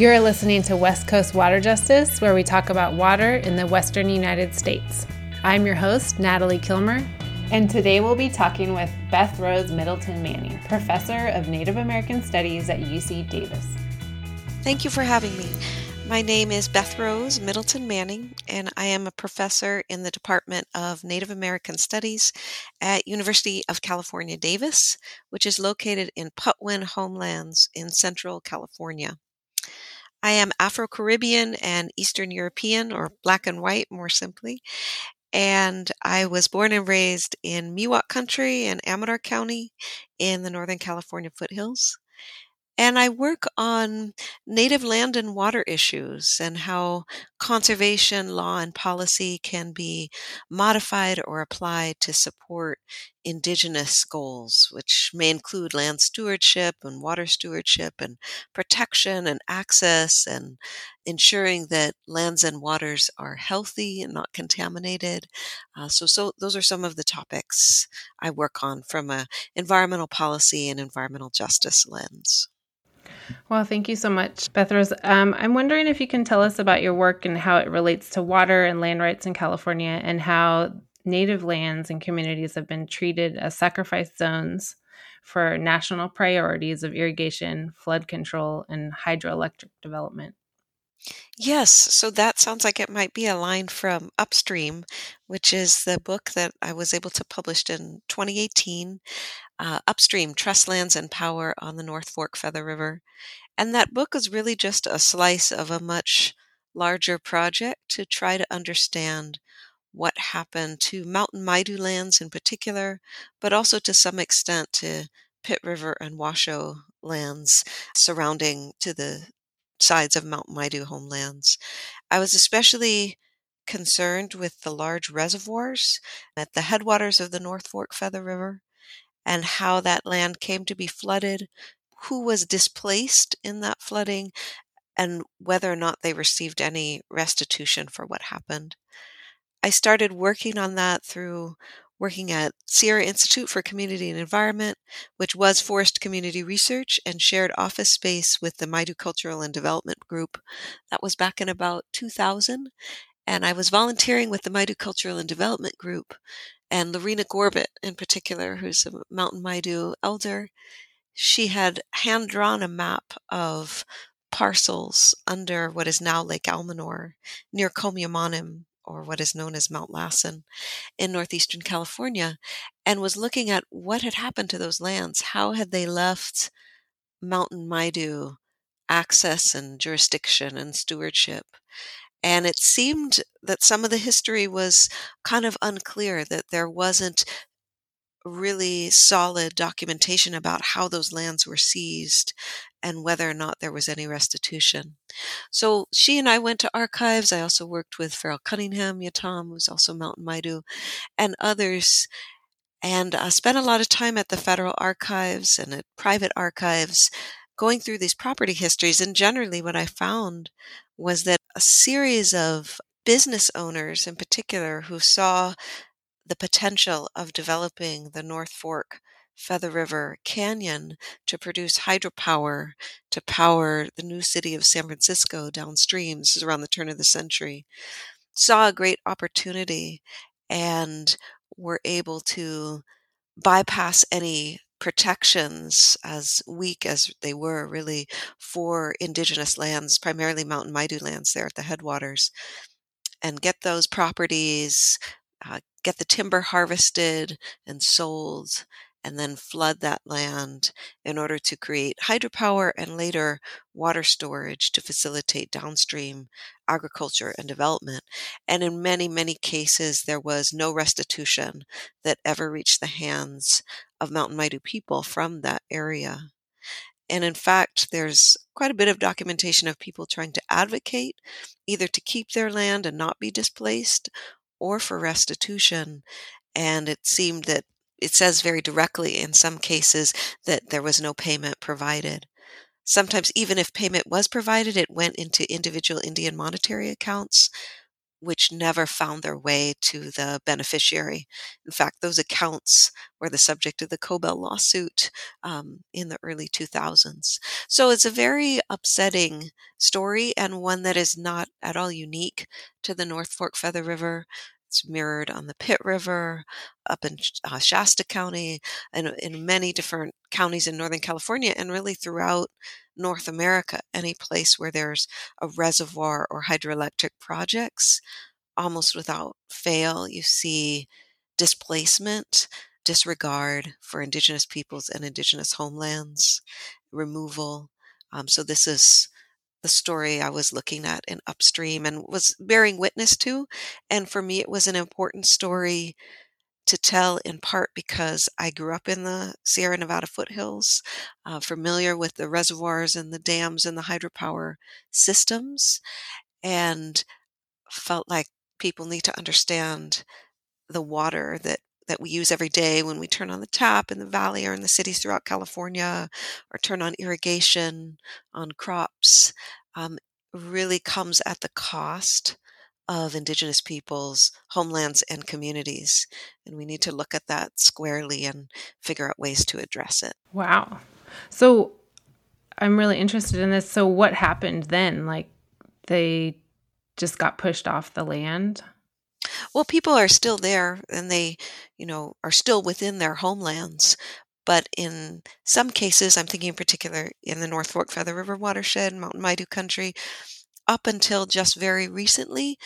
You're listening to West Coast Water Justice, where we talk about water in the Western United States. I'm your host, Natalie Kilmer, and today we'll be talking with Beth Rose Middleton Manning, Professor of Native American Studies at UC Davis. Thank you for having me. My name is Beth Rose Middleton Manning, and I am a professor in the Department of Native American Studies at University of California, Davis, which is located in Patwin Homelands in Central California. I am Afro Caribbean and Eastern European, or black and white more simply, and I was born and raised in Miwok Country in Amador County in the Northern California foothills. And I work on native land and water issues and how conservation law and policy can be modified or applied to support indigenous goals, which may include land stewardship and water stewardship and protection and access and ensuring that lands and waters are healthy and not contaminated. Uh, so, so those are some of the topics I work on from a environmental policy and environmental justice lens. Well, thank you so much, Beth Rose. Um, I'm wondering if you can tell us about your work and how it relates to water and land rights in California and how native lands and communities have been treated as sacrifice zones for national priorities of irrigation, flood control, and hydroelectric development. Yes, so that sounds like it might be a line from Upstream, which is the book that I was able to publish in 2018 uh, Upstream Trust Lands and Power on the North Fork Feather River. And that book is really just a slice of a much larger project to try to understand what happened to Mountain Maidu lands in particular, but also to some extent to Pit River and Washoe lands surrounding to the sides of Mountain Maidu homelands. I was especially concerned with the large reservoirs at the headwaters of the North Fork Feather River and how that land came to be flooded, who was displaced in that flooding, and whether or not they received any restitution for what happened. I started working on that through working at Sierra Institute for Community and Environment, which was Forest Community Research and shared office space with the Maidu Cultural and Development Group. That was back in about 2000. And I was volunteering with the Maidu Cultural and Development Group and Lorena Gorbett in particular, who's a Mountain Maidu elder, she had hand drawn a map of parcels under what is now Lake Almanor near Komiamanim, or what is known as Mount Lassen in northeastern California, and was looking at what had happened to those lands. How had they left Mountain Maidu access and jurisdiction and stewardship? And it seemed that some of the history was kind of unclear, that there wasn't really solid documentation about how those lands were seized and whether or not there was any restitution. So she and I went to archives. I also worked with Farrell Cunningham, Yatam, who's also Mountain Maidu, and others, and uh, spent a lot of time at the federal archives and at private archives going through these property histories. And generally, what I found was that a series of business owners in particular who saw the potential of developing the North Fork Feather River Canyon to produce hydropower to power the new city of San Francisco downstream. This is around the turn of the century. Saw a great opportunity and were able to bypass any protections, as weak as they were really for indigenous lands, primarily mountain Maidu lands there at the headwaters, and get those properties, uh, get the timber harvested and sold, and then flood that land in order to create hydropower and later water storage to facilitate downstream agriculture and development. And in many, many cases, there was no restitution that ever reached the hands of Mountain Maidu people from that area. And in fact, there's quite a bit of documentation of people trying to advocate either to keep their land and not be displaced or for restitution. And it seemed that it says very directly in some cases that there was no payment provided. Sometimes, even if payment was provided, it went into individual Indian monetary accounts, which never found their way to the beneficiary. In fact, those accounts were the subject of the Cobell lawsuit um, in the early 2000s. So it's a very upsetting story and one that is not at all unique to the North Fork Feather River. It's mirrored on the Pit River, up in uh, Shasta County, and in many different counties in Northern California, and really throughout North America. Any place where there's a reservoir or hydroelectric projects, almost without fail, you see displacement, disregard for Indigenous peoples and Indigenous homelands, removal. Um, so, this is the story I was looking at in Upstream and was bearing witness to. And for me, it was an important story to tell in part because I grew up in the Sierra Nevada foothills, uh, familiar with the reservoirs and the dams and the hydropower systems, and felt like people need to understand the water that that we use every day when we turn on the tap in the valley or in the cities throughout California or turn on irrigation on crops um, really comes at the cost of Indigenous peoples, homelands, and communities. And we need to look at that squarely and figure out ways to address it. Wow. So I'm really interested in this. So, what happened then? Like, they just got pushed off the land? Well, people are still there and they, you know, are still within their homelands. But in some cases, I'm thinking in particular in the North Fork Feather River watershed, Mountain Maidu country, up until just very recently,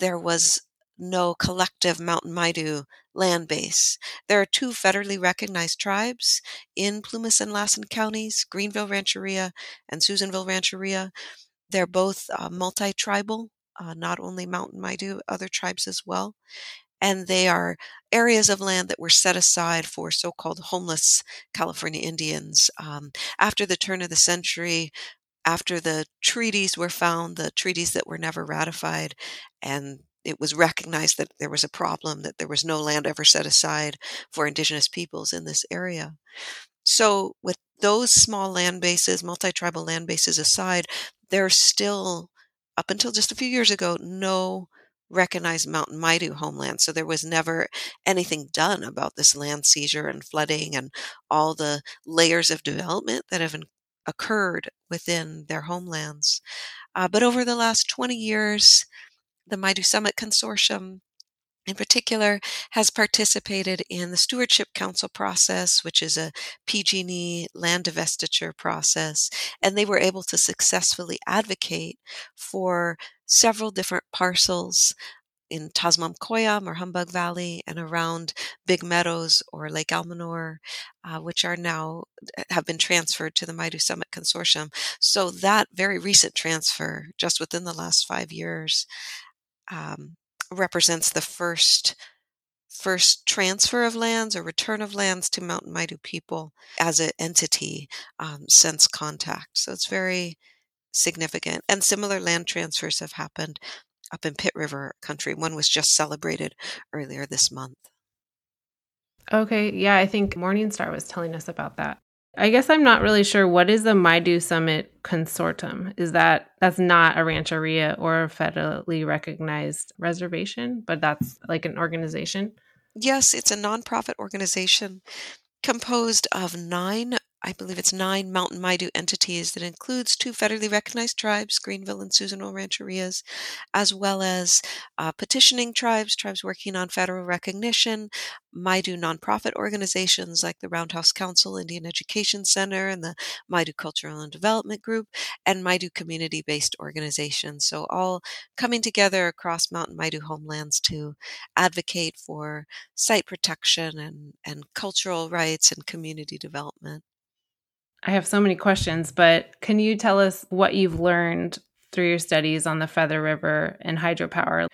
there was no collective Mountain Maidu land base. There are two federally recognized tribes in Plumas and Lassen counties, Greenville Rancheria and Susanville Rancheria. They're both uh, multi tribal uh, not only Mountain Maidu, other tribes as well. And they are areas of land that were set aside for so called homeless California Indians. Um, after the turn of the century, after the treaties were found, the treaties that were never ratified, and it was recognized that there was a problem, that there was no land ever set aside for indigenous peoples in this area. So, with those small land bases, multi tribal land bases aside, there's still up until just a few years ago, no recognized Mountain Maidu homeland. So there was never anything done about this land seizure and flooding and all the layers of development that have occurred within their homelands. Uh, but over the last 20 years, the Maidu Summit Consortium in particular, has participated in the Stewardship Council process, which is a PG&E land divestiture process, and they were able to successfully advocate for several different parcels in Tasmam Koyom or Humbug Valley and around Big Meadows or Lake Almanor, uh, which are now uh, have been transferred to the Maidu Summit Consortium. So that very recent transfer, just within the last five years, um, represents the first first transfer of lands or return of lands to Mountain Maidu people as an entity um, since contact. So it's very significant. And similar land transfers have happened up in Pit River country. One was just celebrated earlier this month. Okay, yeah, I think Morningstar was telling us about that. I guess I'm not really sure what is the Maidu Summit Consortium. Is that that's not a rancheria or a federally recognized reservation, but that's like an organization? Yes, it's a nonprofit organization composed of nine I believe it's nine Mountain Maidu entities that includes two federally recognized tribes, Greenville and Susanville Rancherias, as well as uh, petitioning tribes, tribes working on federal recognition, Maidu nonprofit organizations like the Roundhouse Council Indian Education Center and the Maidu Cultural and Development Group, and Maidu community based organizations. So, all coming together across Mountain Maidu homelands to advocate for site protection and, and cultural rights and community development. I have so many questions, but can you tell us what you've learned through your studies on the Feather River and hydropower?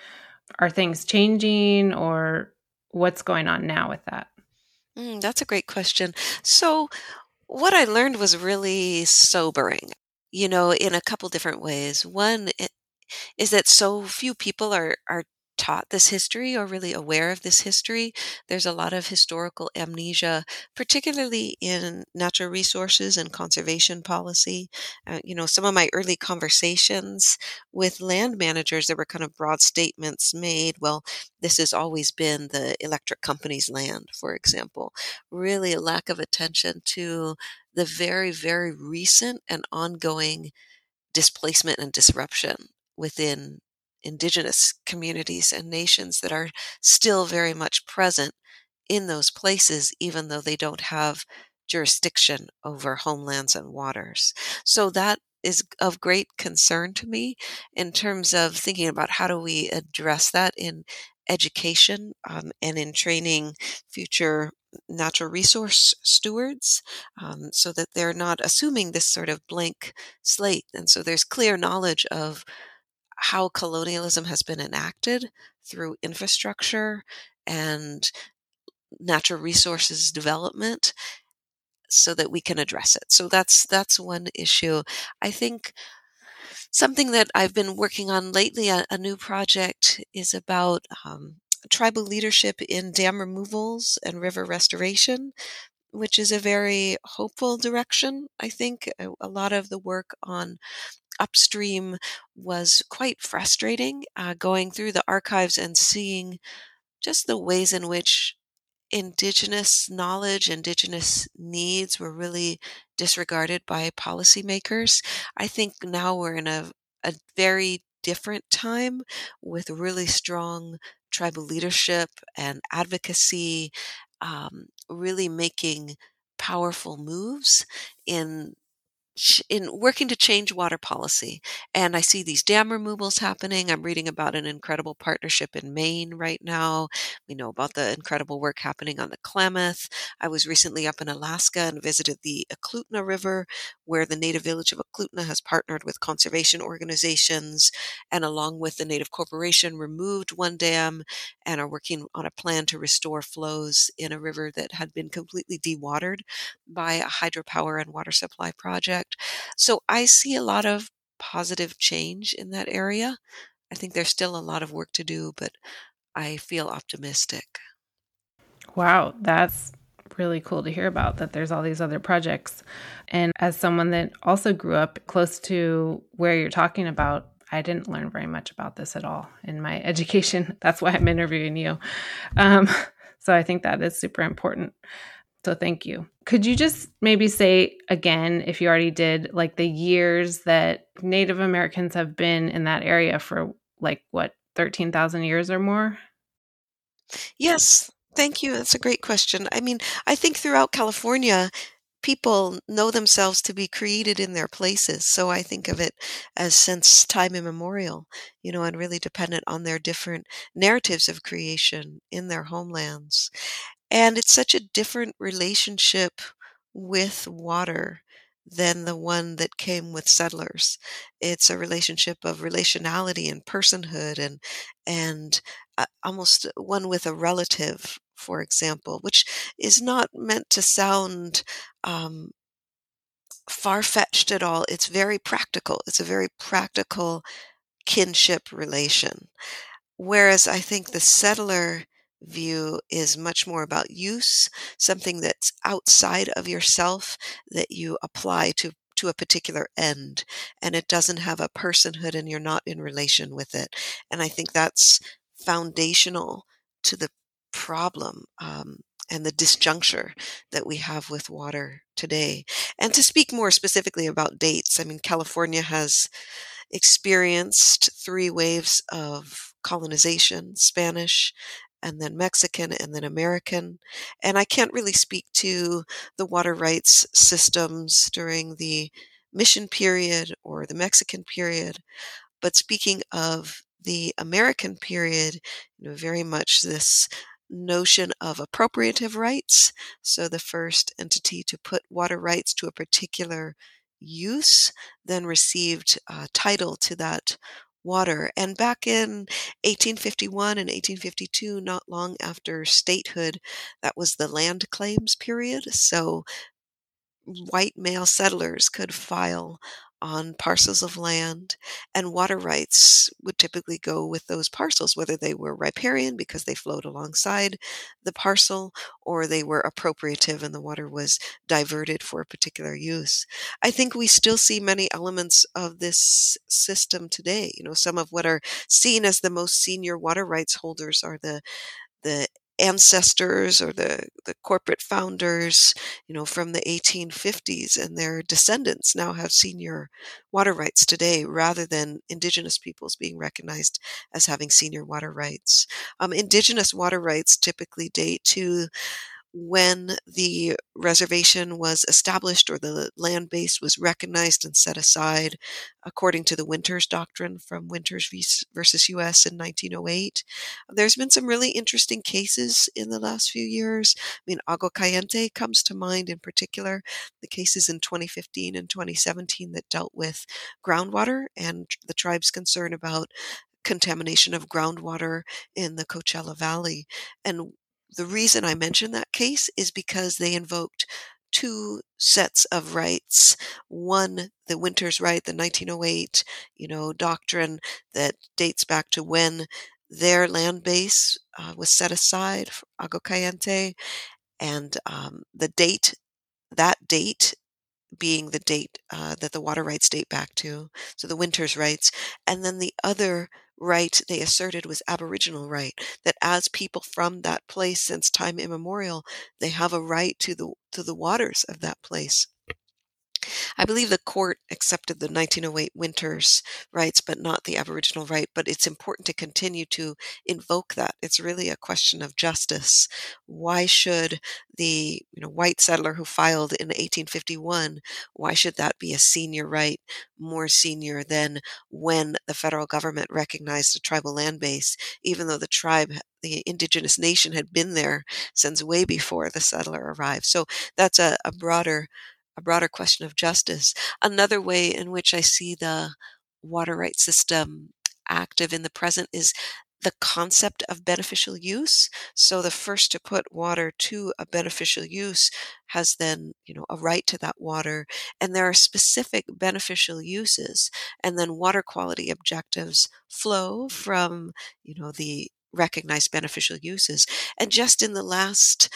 Are things changing or what's going on now with that? Mm, that's a great question. So, what I learned was really sobering, you know, in a couple different ways. One is that so few people are, are taught this history or really aware of this history. There's a lot of historical amnesia, particularly in natural resources and conservation policy. Uh, you know, some of my early conversations with land managers, there were kind of broad statements made. Well, this has always been the electric company's land, for example. Really a lack of attention to the very, very recent and ongoing displacement and disruption within indigenous communities and nations that are still very much present in those places, even though they don't have jurisdiction over homelands and waters. So that is of great concern to me in terms of thinking about how do we address that in education um, and in training future natural resource stewards um, so that they're not assuming this sort of blank slate. And so there's clear knowledge of how colonialism has been enacted through infrastructure and natural resources development so that we can address it. So that's that's one issue. I think something that I've been working on lately, a, a new project, is about um, tribal leadership in dam removals and river restoration, which is a very hopeful direction. I think a, lot of the work on upstream was quite frustrating uh, going through the archives and seeing just the ways in which indigenous knowledge, indigenous needs were really disregarded by policymakers. I think now we're in a, a very different time with really strong tribal leadership and advocacy, um, really making powerful moves in in working to change water policy. And I see these dam removals happening. I'm reading about an incredible partnership in Maine right now. We know about the incredible work happening on the Klamath. I was recently up in Alaska and visited the Eklutna River, where the native village of Eklutna has partnered with conservation organizations and, along with the Native Corporation, removed one dam and are working on a plan to restore flows in a river that had been completely dewatered by a hydropower and water supply project So I see a lot of positive change in that area. I think there's still a lot of work to do, but I feel optimistic. Wow, that's really cool to hear about that there's all these other projects. And as someone that also grew up close to where you're talking about, I didn't learn very much about this at all in my education. That's why I'm interviewing you. Um, so I think that is super important. So thank you. Could you just maybe say again, if you already did, like the years that Native Americans have been in that area for like what, 13,000 years or more? Yes, thank you. That's a great question. I mean, I think throughout California, people know themselves to be created in their places. So I think of it as since time immemorial, you know, and really dependent on their different narratives of creation in their homelands. And it's such a different relationship with water than the one that came with settlers. It's a relationship of relationality and personhood and and uh, almost one with a relative, for example, which is not meant to sound um, far fetched at all. It's very practical. It's a very practical kinship relation. Whereas I think the settler view is much more about use, something that's outside of yourself that you apply to to a particular end and it doesn't have a personhood and you're not in relation with it. And i think that's foundational to the problem um, and the disjuncture that we have with water today. And to speak more specifically about dates i mean california has experienced three waves of colonization spanish and then Mexican and then American. And I can't really speak to the water rights systems during the mission period or the Mexican period. But speaking of the American period, you know, very much this notion of appropriative rights. So the first entity to put water rights to a particular use then received uh, title to that water. And back in 1851 and 1852, not long after statehood, that was the land claims period. So white male settlers could file on parcels of land, and water rights would typically go with those parcels, whether they were riparian because they flowed alongside the parcel or they were appropriative and the water was diverted for a particular use. I think we still see many elements of this system today. You know, some of what are seen as the most senior water rights holders are the the ancestors or the, the corporate founders, you know, from the 1850s and their descendants now have senior water rights today rather than indigenous peoples being recognized as having senior water rights. Um, indigenous water rights typically date to when the reservation was established or the land base was recognized and set aside according to the Winters Doctrine from Winters versus US in 1908. There's been some really interesting cases in the last few years. I mean, Agua Caliente comes to mind in particular, the cases in 2015 and 2017 that dealt with groundwater and the tribe's concern about contamination of groundwater in the Coachella Valley. And the reason I mention that case is because they invoked two sets of rights. One, the Winters right, the 1908, you know, doctrine that dates back to when their land base uh, was set aside for Agua Caliente, and um, the date, that date being the date uh, that the water rights date back to, so the Winters rights, and then the other right they asserted was Aboriginal right, that as people from that place since time immemorial, they have a right to the to the waters of that place. I believe the court accepted the 1908 Winters rights, but not the Aboriginal right. But it's important to continue to invoke that. It's really a question of justice. Why should the you know white settler who filed in 1851 why should that be a senior right, more senior than when the federal government recognized a tribal land base, even though the tribe the indigenous nation had been there since way before the settler arrived. So that's a, a broader a broader question of justice. Another way in which I see the water rights system active in the present is the concept of beneficial use. So the first to put water to a beneficial use has then, you know, a right to that water. And there are specific beneficial uses. And then water quality objectives flow from, you know, the recognized beneficial uses. And just in the last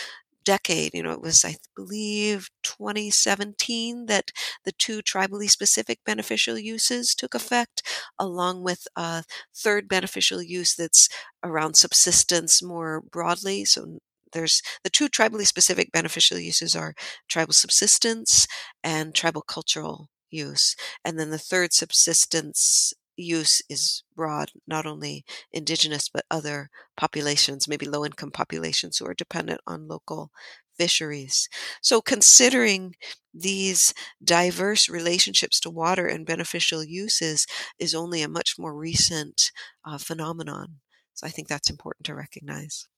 decade. You know, it was, I believe, 2017 that the two tribally specific beneficial uses took effect, along with a third beneficial use that's around subsistence more broadly. So there's the two tribally specific beneficial uses are tribal subsistence and tribal cultural use. And then the third subsistence use is broad, not only indigenous, but other populations, maybe low income populations who are dependent on local fisheries. So, considering these diverse relationships to water and beneficial uses is only a much more recent uh, phenomenon. So, I think that's important to recognize.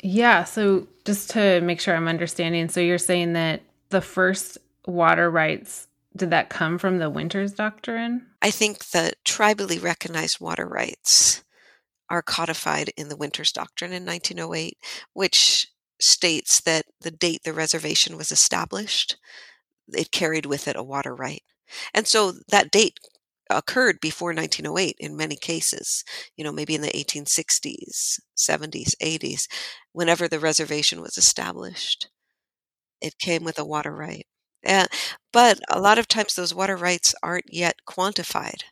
Yeah. So, just to make sure I'm understanding, so you're saying that the first water rights did that come from the Winters Doctrine? I think the tribally recognized water rights are codified in the Winters Doctrine in 1908, which states that the date the reservation was established, it carried with it a water right. And so that date occurred before 1908 in many cases, you know, maybe in the 1860s, 70s, 80s, whenever the reservation was established. It came with a water right. Uh, but a lot of times those water rights aren't yet quantified.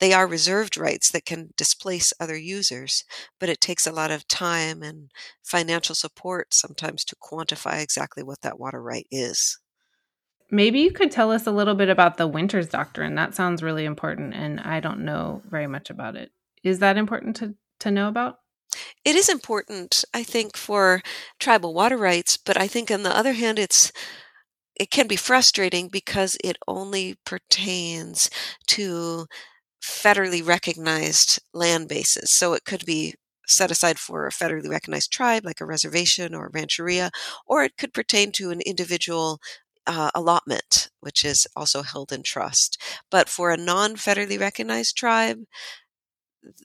They are reserved rights that can displace other users, but it takes a lot of time and financial support sometimes to quantify exactly what that water right is. Maybe you could tell us a little bit about the Winters Doctrine. That sounds really important, and I don't know very much about it. Is that important to, to know about? It is important, I think, for tribal water rights, but I think on the other hand, it's it can be frustrating because it only pertains to federally recognized land bases. So it could be set aside for a federally recognized tribe, like a reservation or a rancheria, or it could pertain to an individual uh, allotment, which is also held in trust. But for a non federally recognized tribe,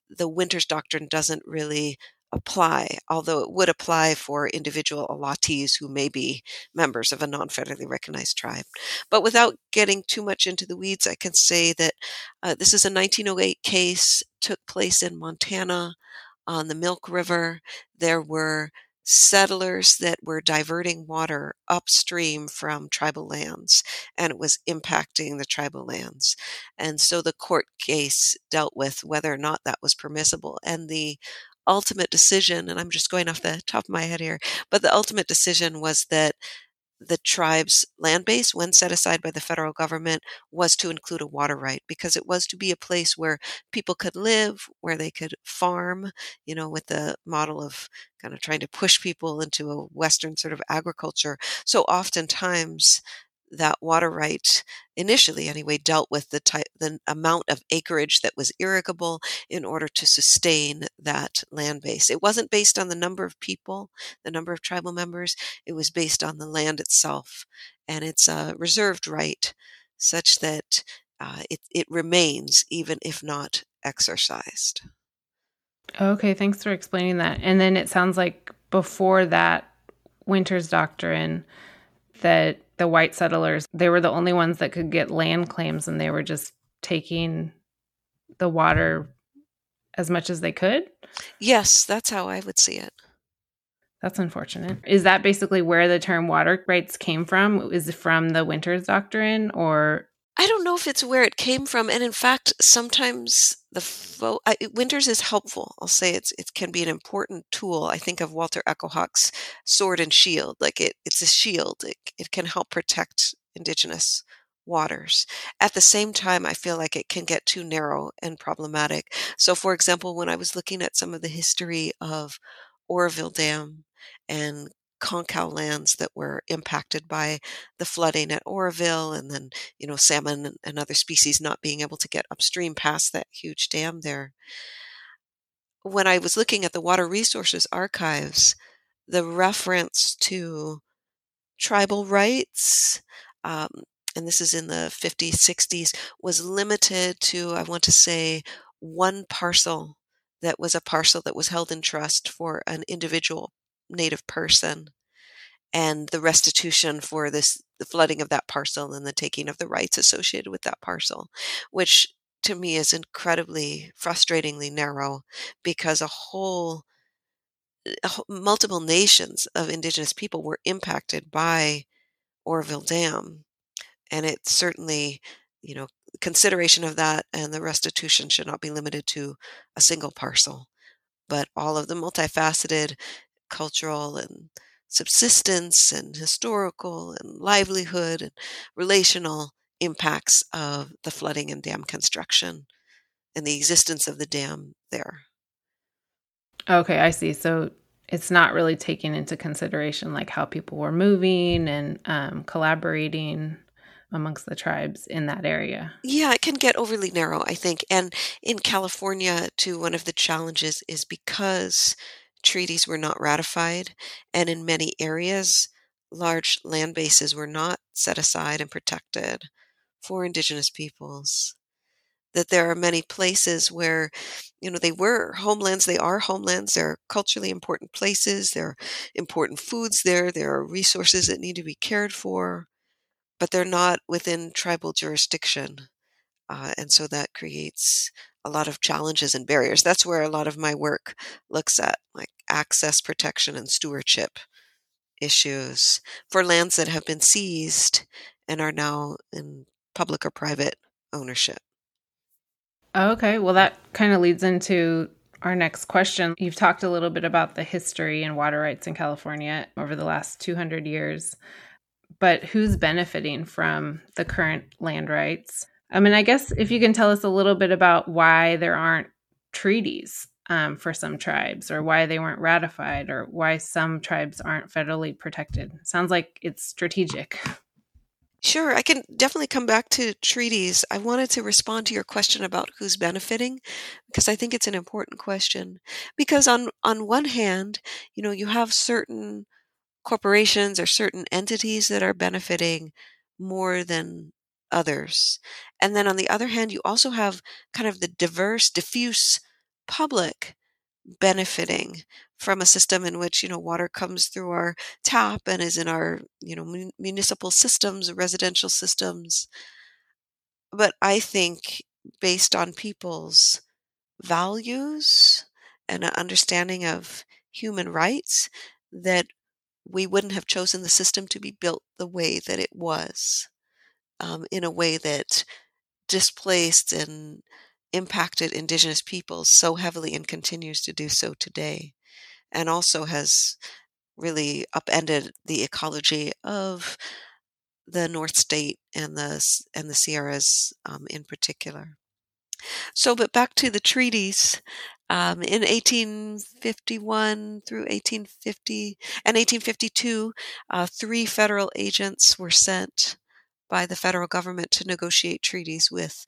the Winters Doctrine doesn't really apply, although it would apply for individual allottees who may be members of a non federally recognized tribe. But without getting too much into the weeds, I can say that uh, this is a 1908 case, took place in Montana on the Milk River. There were settlers that were diverting water upstream from tribal lands and it was impacting the tribal lands. And so the court case dealt with whether or not that was permissible. And the ultimate decision, and I'm just going off the top of my head here, but the ultimate decision was that the tribe's land base, when set aside by the federal government, was to include a water right because it was to be a place where people could live, where they could farm, you know, with the model of kind of trying to push people into a Western sort of agriculture. So oftentimes that water right initially anyway dealt with the type the amount of acreage that was irrigable in order to sustain that land base. It wasn't based on the number of people the number of tribal members. It was based on the land itself and it's a reserved right such that uh, it, it remains even if not exercised. Okay thanks for explaining that. And then it sounds like before that Winters Doctrine that the white settlers, they were the only ones that could get land claims and they were just taking the water as much as they could? Yes, that's how I would see it. That's unfortunate. Is that basically where the term water rights came from? Is it from the Winters Doctrine or I don't know if it's where it came from, and in fact, sometimes the fo- I, Winters is helpful. I'll say it's it can be an important tool. I think of Walter Echo Hawk's sword and shield, like it it's a shield. It it can help protect indigenous waters. At the same time, I feel like it can get too narrow and problematic. So, for example, when I was looking at some of the history of Oroville Dam and Concow lands that were impacted by the flooding at Oroville, and then you know salmon and other species not being able to get upstream past that huge dam there. When I was looking at the Water Resources Archives, the reference to tribal rights, um, and this is in the 50s, 60s, was limited to, I want to say, one parcel that was a parcel that was held in trust for an individual native person and the restitution for this the flooding of that parcel and the taking of the rights associated with that parcel which to me is incredibly frustratingly narrow because eh, a whole multiple nations of indigenous people were impacted by Oroville Dam. And it certainly you know consideration of that and the restitution should not be limited to a single parcel but all of the multifaceted cultural and subsistence and historical and livelihood and relational impacts of the flooding and dam construction and the existence of the dam there. Okay, I see. So it's not really taking into consideration like how people were moving and um, collaborating amongst the tribes in that area. Yeah, it can get overly narrow, I think. And in California, too, one of the challenges is because treaties were not ratified, and in many areas, large land bases were not set aside and protected for Indigenous peoples. That there are many places where, you know, they were homelands, they are homelands, they're culturally important places, there are important foods there, there are resources that need to be cared for, but they're not within tribal jurisdiction. Uh, and so that creates a lot of challenges and barriers. That's where a lot of my work looks at, like access protection and stewardship issues for lands that have been seized and are now in public or private ownership. Okay, well, that kind of leads into our next question. You've talked a little bit about the history and water rights in California over the last 200 years, but who's benefiting from the current land rights? I mean, I guess if you can tell us a little bit about why there aren't treaties um, for some tribes or why they weren't ratified or why some tribes aren't federally protected. Sounds like it's strategic. Sure, I can definitely come back to treaties. I wanted to respond to your question about who's benefiting because I think it's an important question. Because on on one hand, you know, you have certain corporations or certain entities that are benefiting more than others. And then on the other hand, you also have kind of the diverse, diffuse public benefiting from a system in which you know water comes through our tap and is in our you know mun- municipal systems residential systems but i think based on people's values and an understanding of human rights that we wouldn't have chosen the system to be built the way that it was um, in a way that displaced and impacted indigenous peoples so heavily and continues to do so today, and also has really upended the ecology of the North State and the and the Sierras um, in particular. So, but back to the treaties. Um, in 1851 through 1850 and 1852, uh, three federal agents were sent by the federal government to negotiate treaties with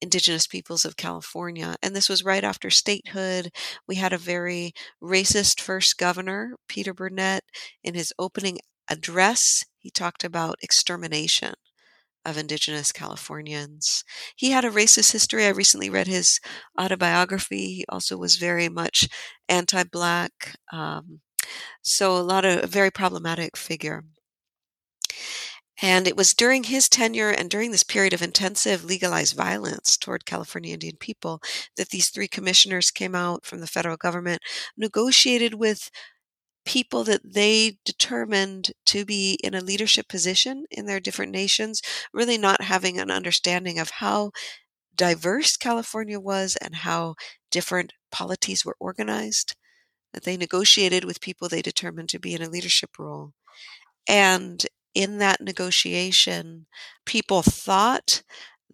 indigenous peoples of California. And this was right after statehood. We had a very racist first governor, Peter Burnett. In his opening address, he talked about extermination of indigenous Californians. He had a racist history. I recently read his autobiography. He also was very much anti black. Um, so, a lot of a very problematic figure. And it was during his tenure and during this period of intensive legalized violence toward California Indian people that these three commissioners came out from the federal government, negotiated with people that they determined to be in a leadership position in their different nations, really not having an understanding of how diverse California was and how different polities were organized. That they negotiated with people they determined to be in a leadership role. And in that negotiation, people thought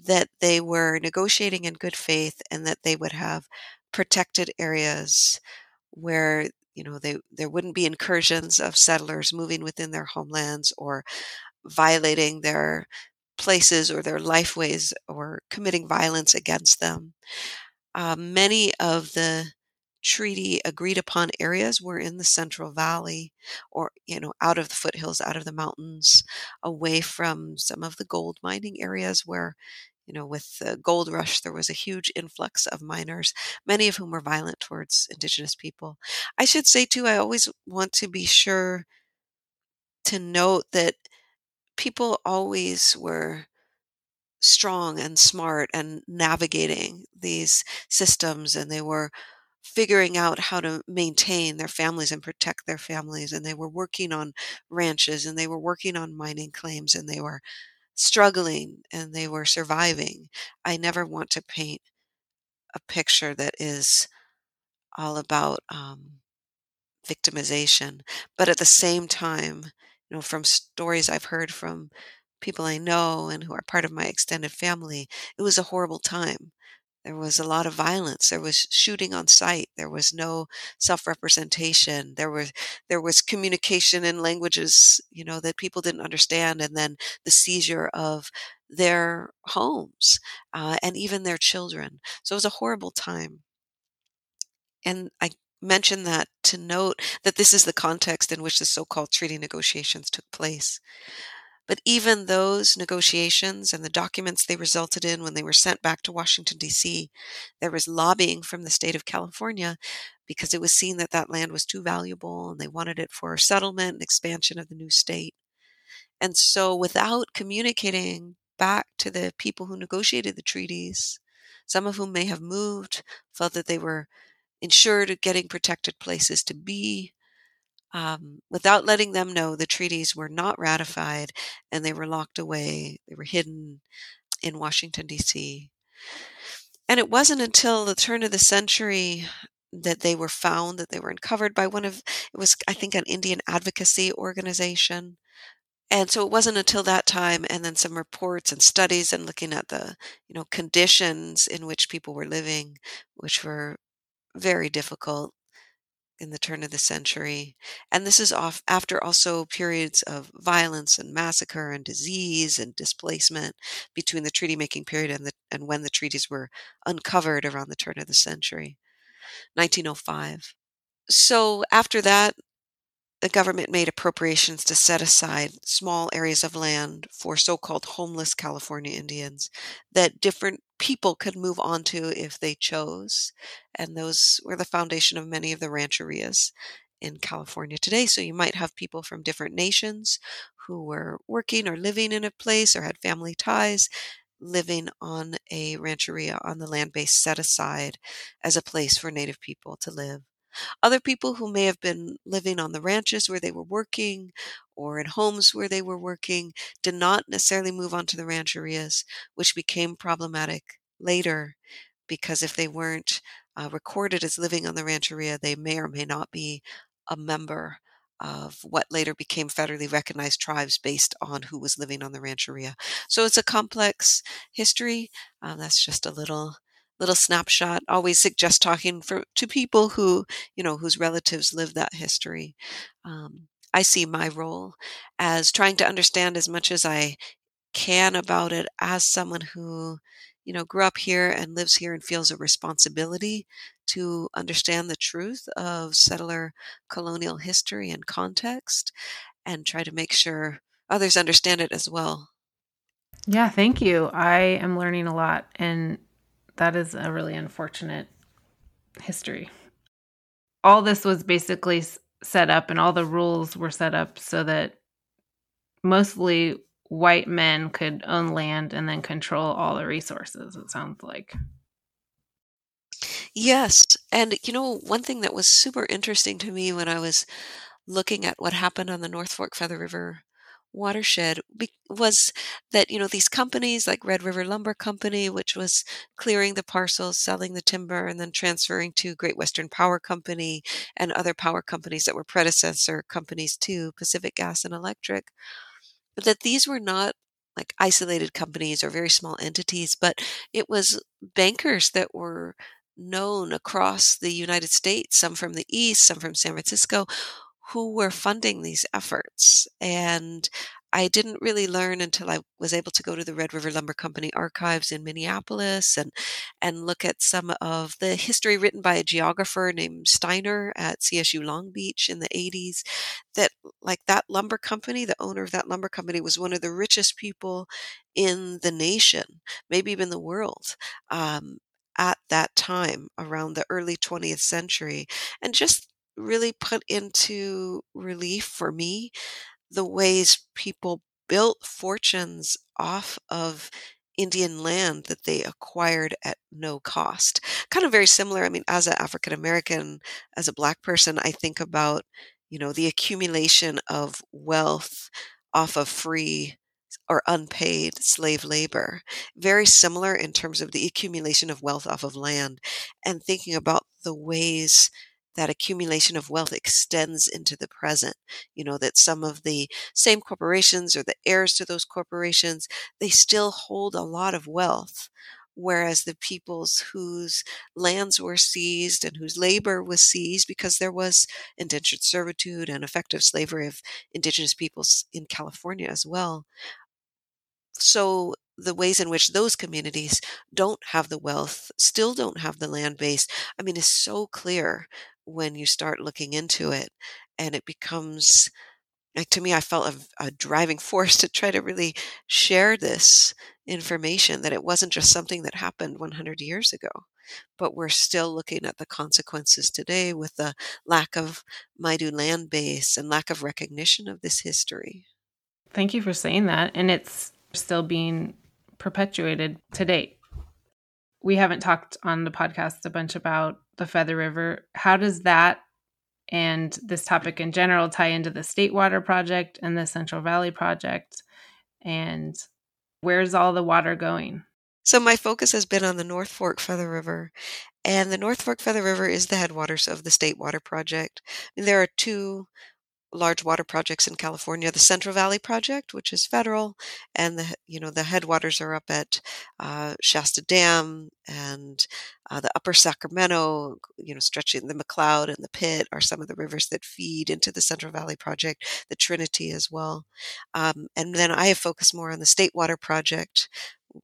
that they were negotiating in good faith and that they would have protected areas where you know they there wouldn't be incursions of settlers moving within their homelands or violating their places or their lifeways or committing violence against them. Uh, many of the treaty agreed upon areas were in the Central Valley or, you know, out of the foothills, out of the mountains, away from some of the gold mining areas where, you know, with the gold rush, there was a huge influx of miners, many of whom were violent towards indigenous people. I should say, too, I always want to be sure to note that people always were strong and smart and navigating these systems and they were figuring out how to maintain their families and protect their families and they were working on ranches and they were working on mining claims and they were struggling and they were surviving. I never want to paint a picture that is all about um, victimization but at the same time you know from stories i've heard from people i know and who are part of my extended family it was a horrible time there was a lot of violence. There was shooting on sight. There was no self-representation. There was there was communication in languages, you know, that people didn't understand, and then the seizure of their homes uh, and even their children. So it was a horrible time. And I mention that to note that this is the context in which the so-called treaty negotiations took place. But even those negotiations and the documents they resulted in when they were sent back to Washington, D.C., there was lobbying from the state of California because it was seen that that land was too valuable and they wanted it for settlement and expansion of the new state. And so, without communicating back to the people who negotiated the treaties, some of whom may have moved, felt that they were insured of getting protected places to be, um, without letting them know the treaties were not ratified and they were locked away, they were hidden in Washington, D.C. And it wasn't until the turn of the century that they were found, that they were uncovered by one of, it was, I think, an Indian advocacy organization. And so it wasn't until that time, and then some reports and studies and looking at the, you know, conditions in which people were living, which were very difficult in the turn of the century. And this is off after also periods of violence and massacre and disease and displacement between the treaty making period and, the, and when the treaties were uncovered around the turn of the century, 1905. So after that, the government made appropriations to set aside small areas of land for so called homeless California Indians that different people could move on to if they chose. And those were the foundation of many of the rancherias in California today. So you might have people from different nations who were working or living in a place or had family ties living on a rancheria on the land base set aside as a place for Native people to live. Other people who may have been living on the ranches where they were working or in homes where they were working did not necessarily move on to the rancherias, which became problematic later because if they weren't uh, recorded as living on the rancheria, they may or may not be a member of what later became federally recognized tribes based on who was living on the rancheria. So it's a complex history. Um, that's just a little little snapshot. Always suggest talking for to people who you know whose relatives live that history. Um, I see my role as trying to understand as much as I can about it as someone who you know grew up here and lives here and feels a responsibility to understand the truth of settler colonial history and context and try to make sure others understand it as well. Yeah, thank you. I am learning a lot, and that is a really unfortunate history. All this was basically set up, and all the rules were set up so that mostly white men could own land and then control all the resources, it sounds like. Yes. And, you know, one thing that was super interesting to me when I was looking at what happened on the North Fork Feather River watershed was that, you know, these companies like Red River Lumber Company, which was clearing the parcels, selling the timber, and then transferring to Great Western Power Company and other power companies that were predecessor companies to Pacific Gas and Electric, but that these were not like isolated companies or very small entities, but it was bankers that were known across the United States, some from the East, some from San Francisco, who were funding these efforts. And I didn't really learn until I was able to go to the Red River Lumber Company archives in Minneapolis and and look at some of the history written by a geographer named Steiner at CSU Long Beach in the 80s that like that lumber company, the owner of that lumber company was one of the richest people in the nation, maybe even the world. Um, at that time around the early 20th century and just really put into relief for me the ways people built fortunes off of Indian land that they acquired at no cost. Kind of very similar. I mean, as an African American, as a black person, I think about, you know, the accumulation of wealth off of free or unpaid slave labor. Very similar in terms of the accumulation of wealth off of land and thinking about the ways that accumulation of wealth extends into the present. You know, that some of the same corporations or the heirs to those corporations, they still hold a lot of wealth. Whereas the peoples whose lands were seized and whose labor was seized because there was indentured servitude and effective slavery of indigenous peoples in California as well, so the ways in which those communities don't have the wealth, still don't have the land base, I mean, is so clear when you start looking into it. And it becomes, like, to me, I felt a, a driving force to try to really share this information that it wasn't just something that happened 100 years ago, but we're still looking at the consequences today with the lack of Maidu land base and lack of recognition of this history. Thank you for saying that. And it's still being perpetuated to date. We haven't talked on the podcast a bunch about the Feather River. How does that and this topic in general tie into the State Water Project and the Central Valley Project? And where's all the water going? So, my focus has been on the North Fork Feather River, and the North Fork Feather River is the headwaters of the State Water Project. there are two large water projects in California, the Central Valley Project, which is federal, and the you know the headwaters are up at uh, Shasta Dam and uh, the Upper Sacramento, you know, stretching the McCloud and the Pit are some of the rivers that feed into the Central Valley Project, the Trinity as well, um, and then I have focused more on the State Water Project,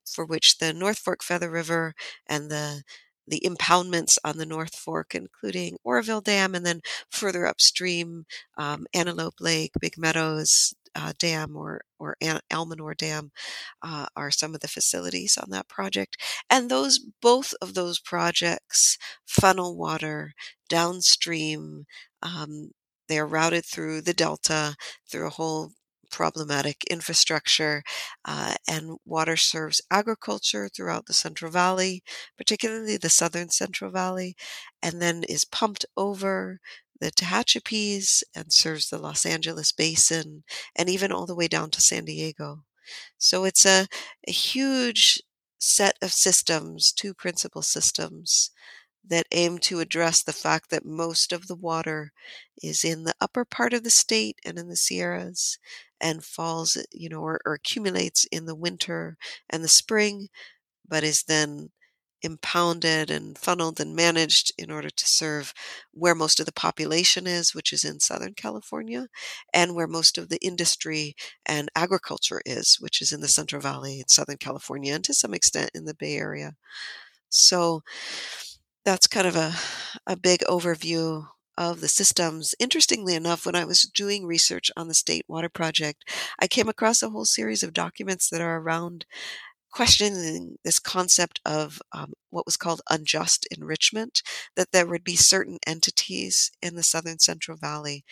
for which the North Fork Feather River and the the impoundments on the North Fork, including Oroville Dam, and then further upstream, um, Antelope Lake, Big Meadows, uh, Dam or or Almanor Dam uh, are some of the facilities on that project, and those both of those projects funnel water downstream. Um, they are routed through the delta through a whole problematic infrastructure, uh, and water serves agriculture throughout the Central Valley, particularly the southern Central Valley, and then is pumped over the Tehachapi's and serves the Los Angeles basin and even all the way down to San Diego. So it's a, a huge set of systems, two principal systems that aim to address the fact that most of the water is in the upper part of the state and in the Sierras and falls, you know, or, or accumulates in the winter and the spring, but is then impounded and funneled and managed in order to serve where most of the population is, which is in Southern California, and where most of the industry and agriculture is, which is in the Central Valley in Southern California, and to some extent in the Bay Area. So that's kind of a, a big overview of the systems. Interestingly enough, when I was doing research on the State Water Project, I came across a whole series of documents that are around questioning this concept of um, what was called unjust enrichment, that there would be certain entities in the southern Central Valley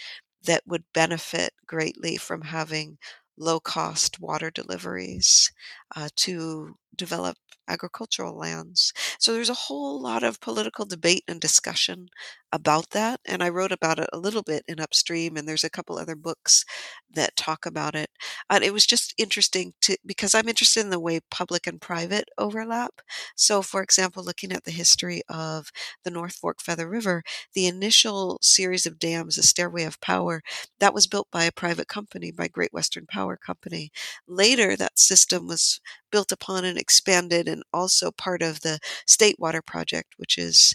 that would benefit greatly from having low cost water deliveries uh, to develop agricultural lands. So there's a whole lot of political debate and discussion about that. And I wrote about it a little bit in Upstream, and there's a couple other books that talk about it. And it was just interesting to, because I'm interested in the way public and private overlap. So, for example, looking at the history of the North Fork Feather River, the initial series of dams, the Stairway of Power, that was built by a private company, by Great Western Power Company. Later, that system was built upon and expanded and also part of the State Water Project, which is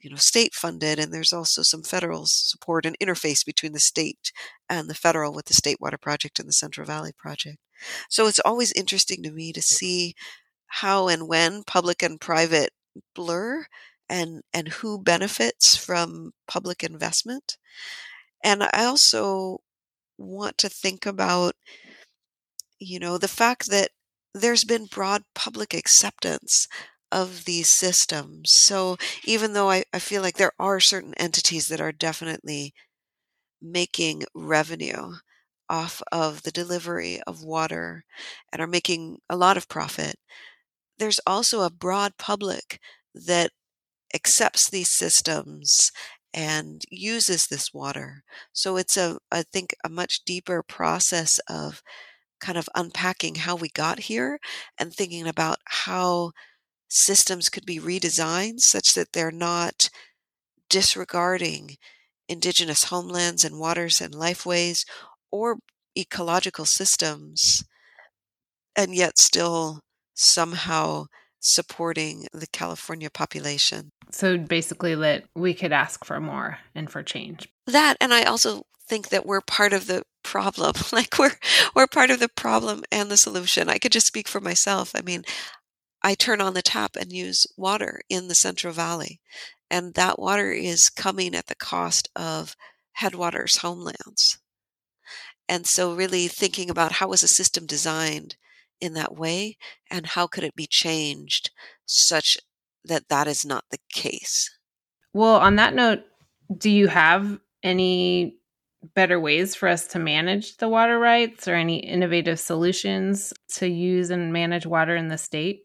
you know state funded and there's also some federal support and interface between the state and the federal with the state water project and the central valley project. So it's always interesting to me to see how and when public and private blur and and who benefits from public investment. And i also want to think about you know the fact that there's been broad public acceptance of these systems. So even though I, I feel like there are certain entities that are definitely making revenue off of the delivery of water and are making a lot of profit, there's also a broad public that accepts these systems and uses this water. So it's a, I think, a much deeper process of kind of unpacking how we got here and thinking about how systems could be redesigned such that they're not disregarding indigenous homelands and waters and lifeways or ecological systems and yet still somehow supporting the California population. So basically, that we could ask for more and for change. That, and I also think that we're part of the problem. Like we're we're part of the problem and the solution. I could just speak for myself. I mean, I turn on the tap and use water in the Central Valley. And that water is coming at the cost of headwaters homelands. And so, really thinking about how was a system designed in that way and how could it be changed such that that is not the case. Well, on that note, do you have any better ways for us to manage the water rights or any innovative solutions to use and manage water in the state?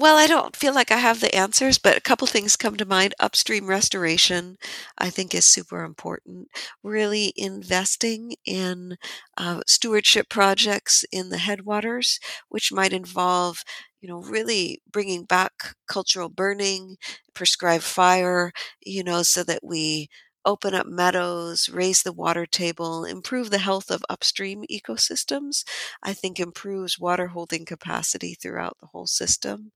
Well, I don't feel like I have the answers, but a couple things come to mind. Upstream restoration, I think, is super important. Really investing in uh, stewardship projects in the headwaters, which might involve, you know, really bringing back cultural burning, prescribed fire, you know, so that we open up meadows, raise the water table, improve the health of upstream ecosystems, I think improves water holding capacity throughout the whole system.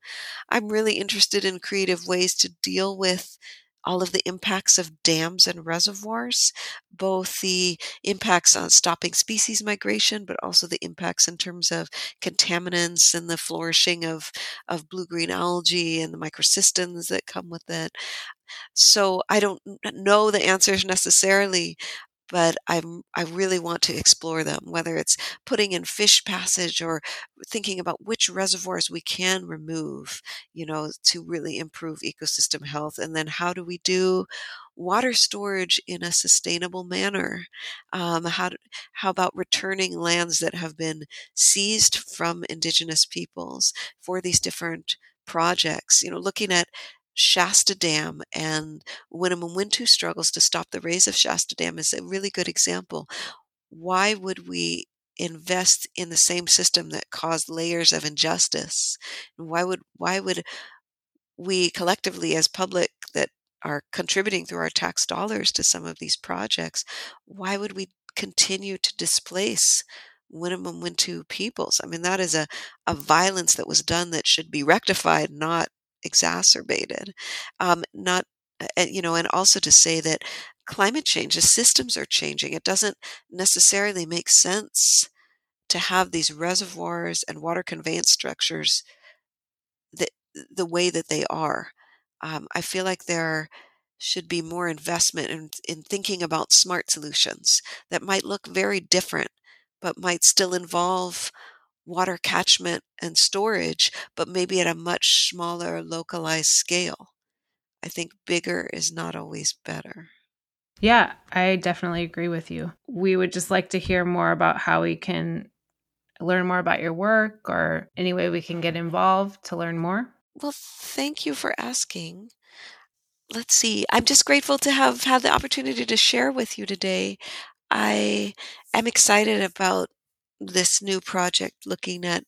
I'm really interested in creative ways to deal with all of the impacts of dams and reservoirs, both the impacts on stopping species migration, but also the impacts in terms of contaminants and the flourishing of, of blue green algae and the microcystins that come with it. So I don't know the answers necessarily, but I'm I really want to explore them, whether it's putting in fish passage or thinking about which reservoirs we can remove, you know, to really improve ecosystem health, and then how do we do water storage in a sustainable manner? Um, how how about returning lands that have been seized from indigenous peoples for these different projects? You know, looking at Shasta Dam and Wintu struggles to stop the raise of Shasta Dam is a really good example. Why would we invest in the same system that caused layers of injustice? Why would why would we collectively as public that are contributing through our tax dollars to some of these projects, why would we continue to displace Wintu peoples? I mean, that is a, a violence that was done that should be rectified, not exacerbated. Um, not, you know, and also to say that climate change, the systems are changing. It doesn't necessarily make sense to have these reservoirs and water conveyance structures that the way that they are. Um, I feel like there should be more investment in, in thinking about smart solutions that might look very different, but might still involve water catchment and storage, but maybe at a much smaller localized scale. I think bigger is not always better. Yeah, I definitely agree with you. We would just like to hear more about how we can learn more about your work or any way we can get involved to learn more. Well, thank you for asking. Let's see. I'm just grateful to have had the opportunity to share with you today. I am excited about this new project looking at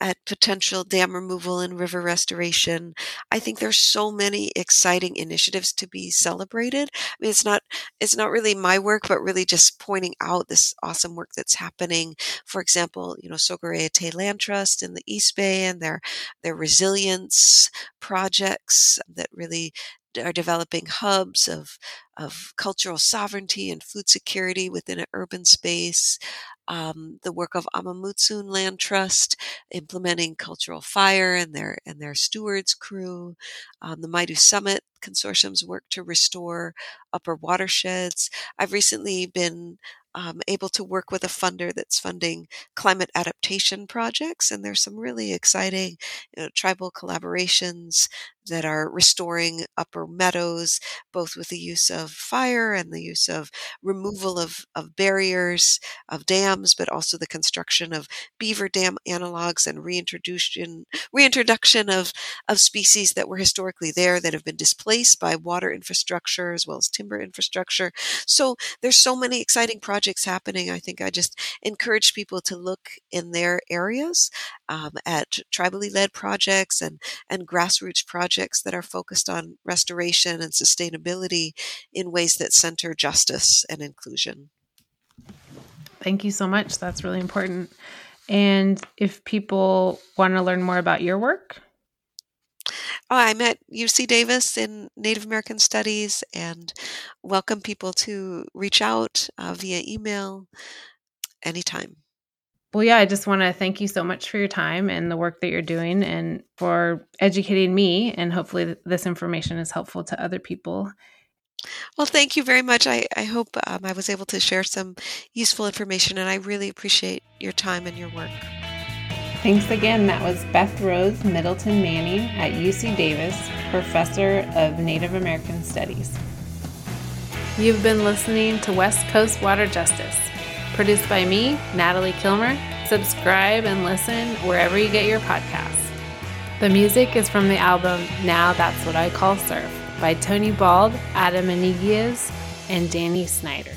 at potential dam removal and river restoration. I think there's so many exciting initiatives to be celebrated. I mean, it's not it's not really my work, but really just pointing out this awesome work that's happening. For example, you know, Sogorea Land Trust in the East Bay and their their resilience projects that really are developing hubs of of cultural sovereignty and food security within an urban space um, the work of Amah Mutsun Land Trust, implementing cultural fire and their and their stewards crew, um, the Maidu Summit Consortium's work to restore upper watersheds. I've recently been um, able to work with a funder that's funding climate adaptation projects, and there's some really exciting you know, tribal collaborations that are restoring upper meadows, both with the use of fire and the use of removal of, of barriers, of dams, but also the construction of beaver dam analogs and reintroduction reintroduction of, of species that were historically there that have been displaced by water infrastructure as well as timber infrastructure. So there's so many exciting projects happening. I think I just encourage people to look in their areas um, at tribally led projects and, and grassroots projects that are focused on restoration and sustainability in ways that center justice and inclusion. Thank you so much. That's really important. And if people want to learn more about your work, Oh, I'm at UC Davis in Native American Studies and welcome people to reach out uh, via email anytime. Well, yeah, I just want to thank you so much for your time and the work that you're doing and for educating me. And hopefully, this information is helpful to other people. Well, thank you very much. I, I hope um, I was able to share some useful information, and I really appreciate your time and your work. Thanks again. That was Beth Rose Middleton Manning at UC Davis, Professor of Native American Studies. You've been listening to West Coast Water Justice. Produced by me, Natalie Kilmer. Subscribe and listen wherever you get your podcasts. The music is from the album Now That's What I Call Surf by Tony Bald, Adam Anigias, and Danny Snyder.